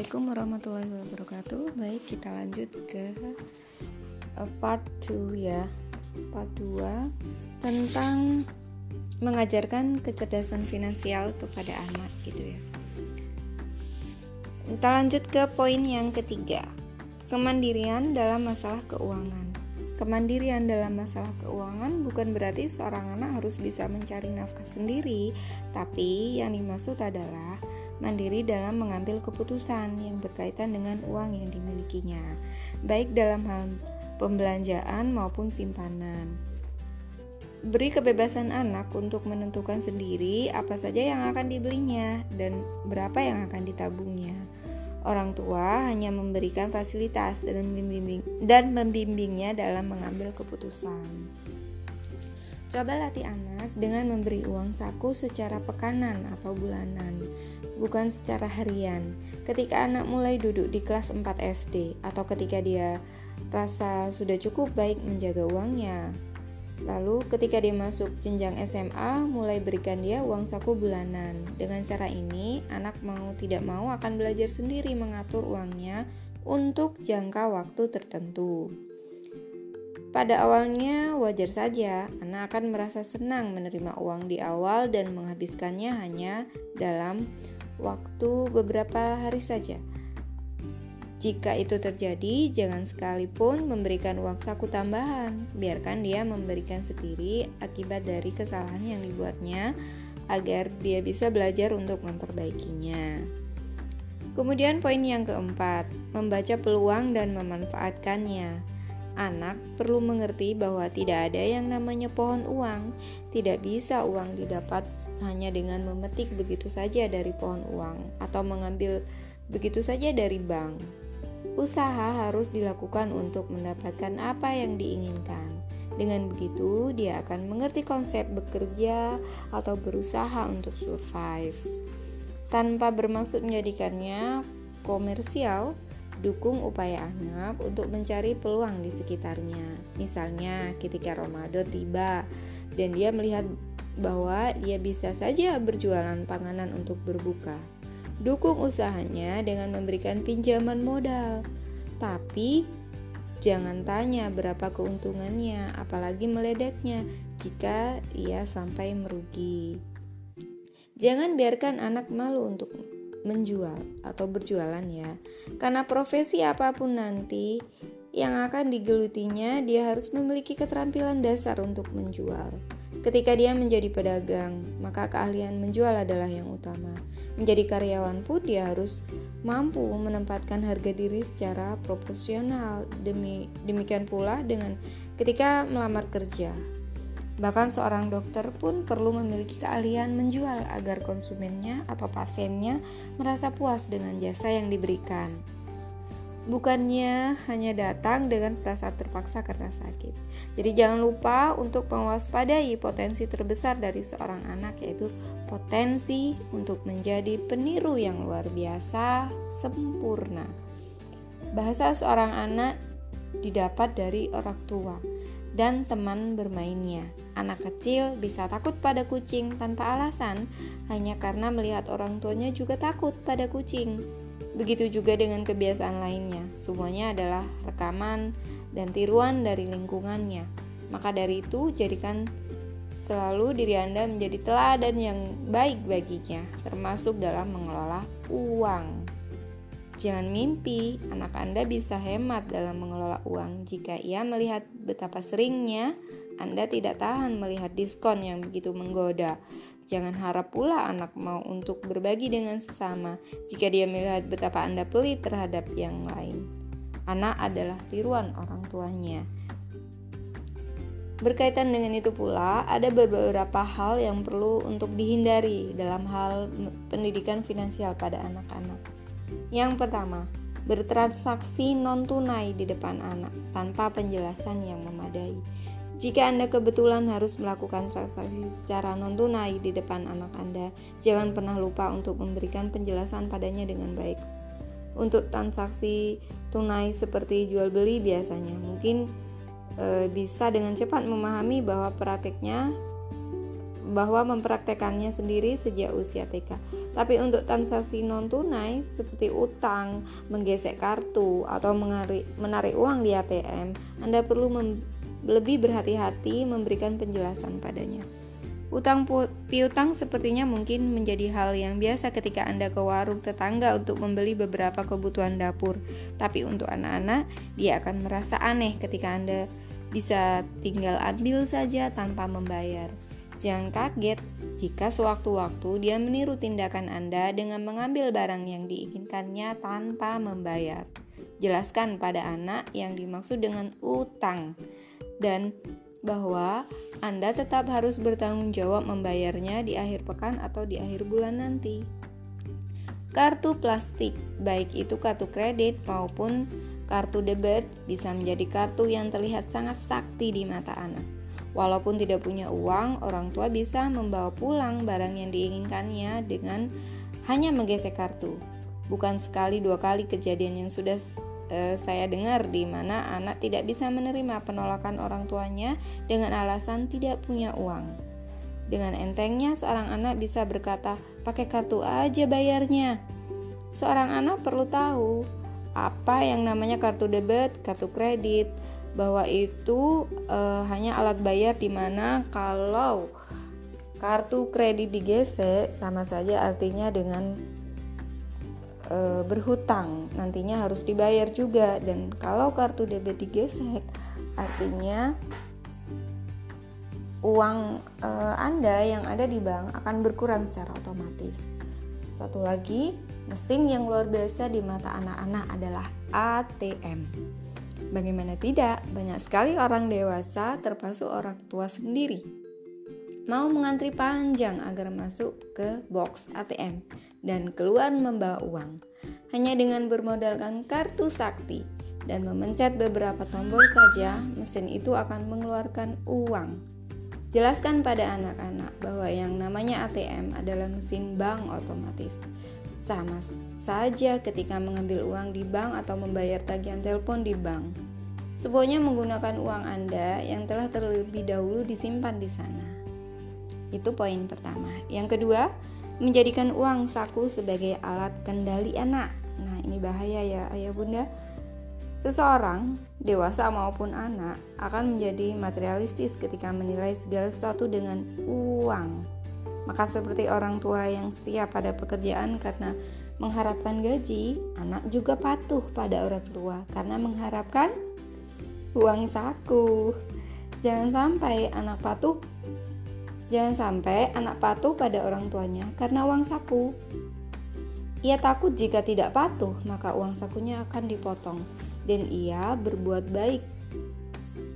Assalamualaikum warahmatullahi wabarakatuh. Baik, kita lanjut ke uh, part 2 ya. Part 2 tentang mengajarkan kecerdasan finansial kepada anak gitu ya. Kita lanjut ke poin yang ketiga. Kemandirian dalam masalah keuangan. Kemandirian dalam masalah keuangan bukan berarti seorang anak harus bisa mencari nafkah sendiri, tapi yang dimaksud adalah mandiri dalam mengambil keputusan yang berkaitan dengan uang yang dimilikinya, baik dalam hal pembelanjaan maupun simpanan. Beri kebebasan anak untuk menentukan sendiri apa saja yang akan dibelinya dan berapa yang akan ditabungnya. Orang tua hanya memberikan fasilitas dan membimbing dan membimbingnya dalam mengambil keputusan. Coba latih anak dengan memberi uang saku secara pekanan atau bulanan, bukan secara harian. Ketika anak mulai duduk di kelas 4 SD atau ketika dia rasa sudah cukup baik menjaga uangnya. Lalu ketika dia masuk jenjang SMA, mulai berikan dia uang saku bulanan. Dengan cara ini, anak mau tidak mau akan belajar sendiri mengatur uangnya untuk jangka waktu tertentu. Pada awalnya wajar saja, anak akan merasa senang menerima uang di awal dan menghabiskannya hanya dalam waktu beberapa hari saja. Jika itu terjadi, jangan sekalipun memberikan uang saku tambahan. Biarkan dia memberikan sendiri akibat dari kesalahan yang dibuatnya agar dia bisa belajar untuk memperbaikinya. Kemudian poin yang keempat, membaca peluang dan memanfaatkannya. Anak perlu mengerti bahwa tidak ada yang namanya pohon uang. Tidak bisa uang didapat hanya dengan memetik begitu saja dari pohon uang atau mengambil begitu saja dari bank. Usaha harus dilakukan untuk mendapatkan apa yang diinginkan. Dengan begitu, dia akan mengerti konsep bekerja atau berusaha untuk survive. Tanpa bermaksud menjadikannya komersial, Dukung upaya anak untuk mencari peluang di sekitarnya. Misalnya, ketika Ramadan tiba dan dia melihat bahwa dia bisa saja berjualan panganan untuk berbuka. Dukung usahanya dengan memberikan pinjaman modal. Tapi jangan tanya berapa keuntungannya, apalagi meledeknya jika ia sampai merugi. Jangan biarkan anak malu untuk menjual atau berjualan ya. Karena profesi apa pun nanti yang akan digelutinya, dia harus memiliki keterampilan dasar untuk menjual. Ketika dia menjadi pedagang, maka keahlian menjual adalah yang utama. Menjadi karyawan pun dia harus mampu menempatkan harga diri secara proporsional. Demi demikian pula dengan ketika melamar kerja. Bahkan seorang dokter pun perlu memiliki keahlian menjual agar konsumennya atau pasiennya merasa puas dengan jasa yang diberikan. Bukannya hanya datang dengan perasaan terpaksa karena sakit. Jadi jangan lupa untuk mewaspadai potensi terbesar dari seorang anak yaitu potensi untuk menjadi peniru yang luar biasa sempurna. Bahasa seorang anak didapat dari orang tua dan teman bermainnya. Anak kecil bisa takut pada kucing tanpa alasan hanya karena melihat orang tuanya juga takut pada kucing. Begitu juga dengan kebiasaan lainnya, semuanya adalah rekaman dan tiruan dari lingkungannya. Maka dari itu, jadikan selalu diri Anda menjadi teladan yang baik baginya, termasuk dalam mengelola uang. Jangan mimpi anak Anda bisa hemat dalam mengelola uang jika ia melihat betapa seringnya Anda tidak tahan melihat diskon yang begitu menggoda. Jangan harap pula anak mau untuk berbagi dengan sesama jika dia melihat betapa Anda pelit terhadap yang lain. Anak adalah tiruan orang tuanya. Berkaitan dengan itu pula, ada beberapa hal yang perlu untuk dihindari dalam hal pendidikan finansial pada anak-anak. Yang pertama, bertransaksi non-tunai di depan anak tanpa penjelasan yang memadai. Jika Anda kebetulan harus melakukan transaksi secara non-tunai di depan anak Anda, jangan pernah lupa untuk memberikan penjelasan padanya dengan baik. Untuk transaksi tunai seperti jual beli biasanya, mungkin e, bisa dengan cepat memahami bahwa prakteknya bahwa mempraktekannya sendiri sejak usia TK. Tapi untuk transaksi non tunai seperti utang, menggesek kartu atau menarik, uang di ATM, Anda perlu lebih berhati-hati memberikan penjelasan padanya. Utang piutang sepertinya mungkin menjadi hal yang biasa ketika Anda ke warung tetangga untuk membeli beberapa kebutuhan dapur. Tapi untuk anak-anak, dia akan merasa aneh ketika Anda bisa tinggal ambil saja tanpa membayar. Jangan kaget jika sewaktu-waktu dia meniru tindakan Anda dengan mengambil barang yang diinginkannya tanpa membayar. Jelaskan pada anak yang dimaksud dengan utang dan bahwa Anda tetap harus bertanggung jawab membayarnya di akhir pekan atau di akhir bulan nanti. Kartu plastik, baik itu kartu kredit maupun kartu debit, bisa menjadi kartu yang terlihat sangat sakti di mata anak. Walaupun tidak punya uang, orang tua bisa membawa pulang barang yang diinginkannya dengan hanya menggesek kartu. Bukan sekali dua kali kejadian yang sudah eh, saya dengar di mana anak tidak bisa menerima penolakan orang tuanya dengan alasan tidak punya uang. Dengan entengnya seorang anak bisa berkata, "Pakai kartu aja bayarnya." Seorang anak perlu tahu apa yang namanya kartu debit, kartu kredit, bahwa itu eh, hanya alat bayar di mana kalau kartu kredit digesek sama saja artinya dengan e, berhutang nantinya harus dibayar juga dan kalau kartu debit digesek artinya uang e, Anda yang ada di bank akan berkurang secara otomatis. Satu lagi, mesin yang luar biasa di mata anak-anak adalah ATM. Bagaimana tidak, banyak sekali orang dewasa termasuk orang tua sendiri mau mengantri panjang agar masuk ke box ATM dan keluar membawa uang. Hanya dengan bermodalkan kartu sakti dan memencet beberapa tombol saja, mesin itu akan mengeluarkan uang. Jelaskan pada anak-anak bahwa yang namanya ATM adalah mesin bank otomatis. Sama saja ketika mengambil uang di bank atau membayar tagihan telepon di bank. Semuanya menggunakan uang Anda yang telah terlebih dahulu disimpan di sana. Itu poin pertama. Yang kedua, menjadikan uang saku sebagai alat kendali anak. Nah, ini bahaya ya, ayah bunda. Seseorang, dewasa maupun anak, akan menjadi materialistis ketika menilai segala sesuatu dengan uang. Maka seperti orang tua yang setia pada pekerjaan karena mengharapkan gaji, anak juga patuh pada orang tua karena mengharapkan uang saku. Jangan sampai anak patuh Jangan sampai anak patuh pada orang tuanya karena uang saku. Ia takut jika tidak patuh, maka uang sakunya akan dipotong, dan ia berbuat baik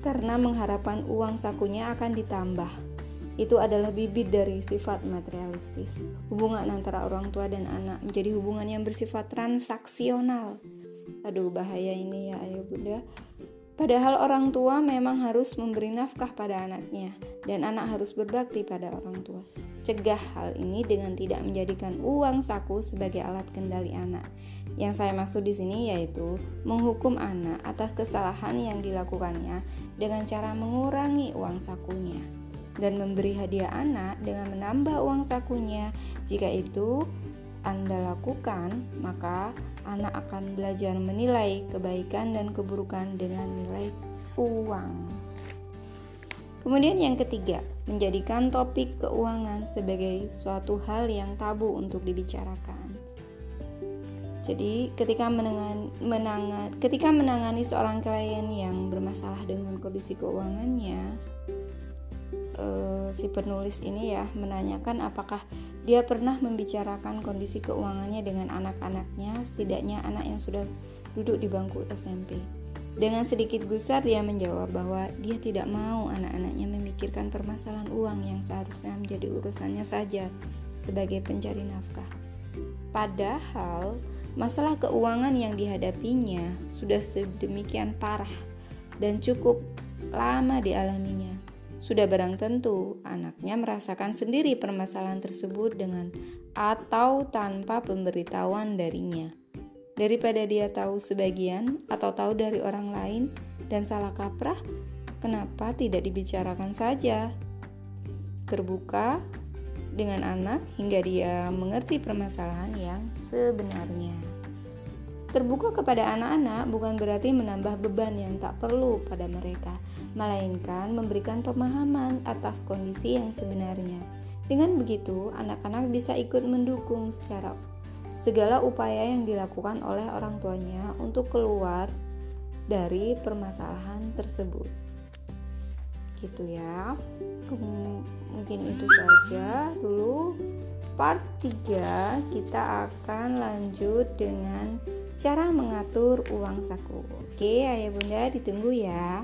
karena mengharapkan uang sakunya akan ditambah. Itu adalah bibit dari sifat materialistis. Hubungan antara orang tua dan anak menjadi hubungan yang bersifat transaksional. Aduh, bahaya ini ya, ayo bunda. Padahal orang tua memang harus memberi nafkah pada anaknya dan anak harus berbakti pada orang tua. Cegah hal ini dengan tidak menjadikan uang saku sebagai alat kendali anak. Yang saya maksud di sini yaitu menghukum anak atas kesalahan yang dilakukannya dengan cara mengurangi uang sakunya dan memberi hadiah anak dengan menambah uang sakunya. Jika itu anda lakukan, maka anak akan belajar menilai kebaikan dan keburukan dengan nilai uang. Kemudian yang ketiga, menjadikan topik keuangan sebagai suatu hal yang tabu untuk dibicarakan. Jadi, ketika menangan, menangan, ketika menangani seorang klien yang bermasalah dengan kondisi keuangannya, uh, si penulis ini ya menanyakan apakah dia pernah membicarakan kondisi keuangannya dengan anak-anaknya, setidaknya anak yang sudah duduk di bangku SMP. Dengan sedikit gusar dia menjawab bahwa dia tidak mau anak-anaknya memikirkan permasalahan uang yang seharusnya menjadi urusannya saja sebagai pencari nafkah. Padahal masalah keuangan yang dihadapinya sudah sedemikian parah dan cukup lama dialaminya. Sudah barang tentu anaknya merasakan sendiri permasalahan tersebut dengan atau tanpa pemberitahuan darinya. Daripada dia tahu sebagian atau tahu dari orang lain dan salah kaprah, kenapa tidak dibicarakan saja? terbuka dengan anak hingga dia mengerti permasalahan yang sebenarnya. Terbuka kepada anak-anak bukan berarti menambah beban yang tak perlu pada mereka, melainkan memberikan pemahaman atas kondisi yang sebenarnya. Dengan begitu, anak-anak bisa ikut mendukung secara segala upaya yang dilakukan oleh orang tuanya untuk keluar dari permasalahan tersebut. Gitu ya. Mungkin itu saja dulu part 3 kita akan lanjut dengan cara mengatur uang saku. Oke, ayah bunda ditunggu ya.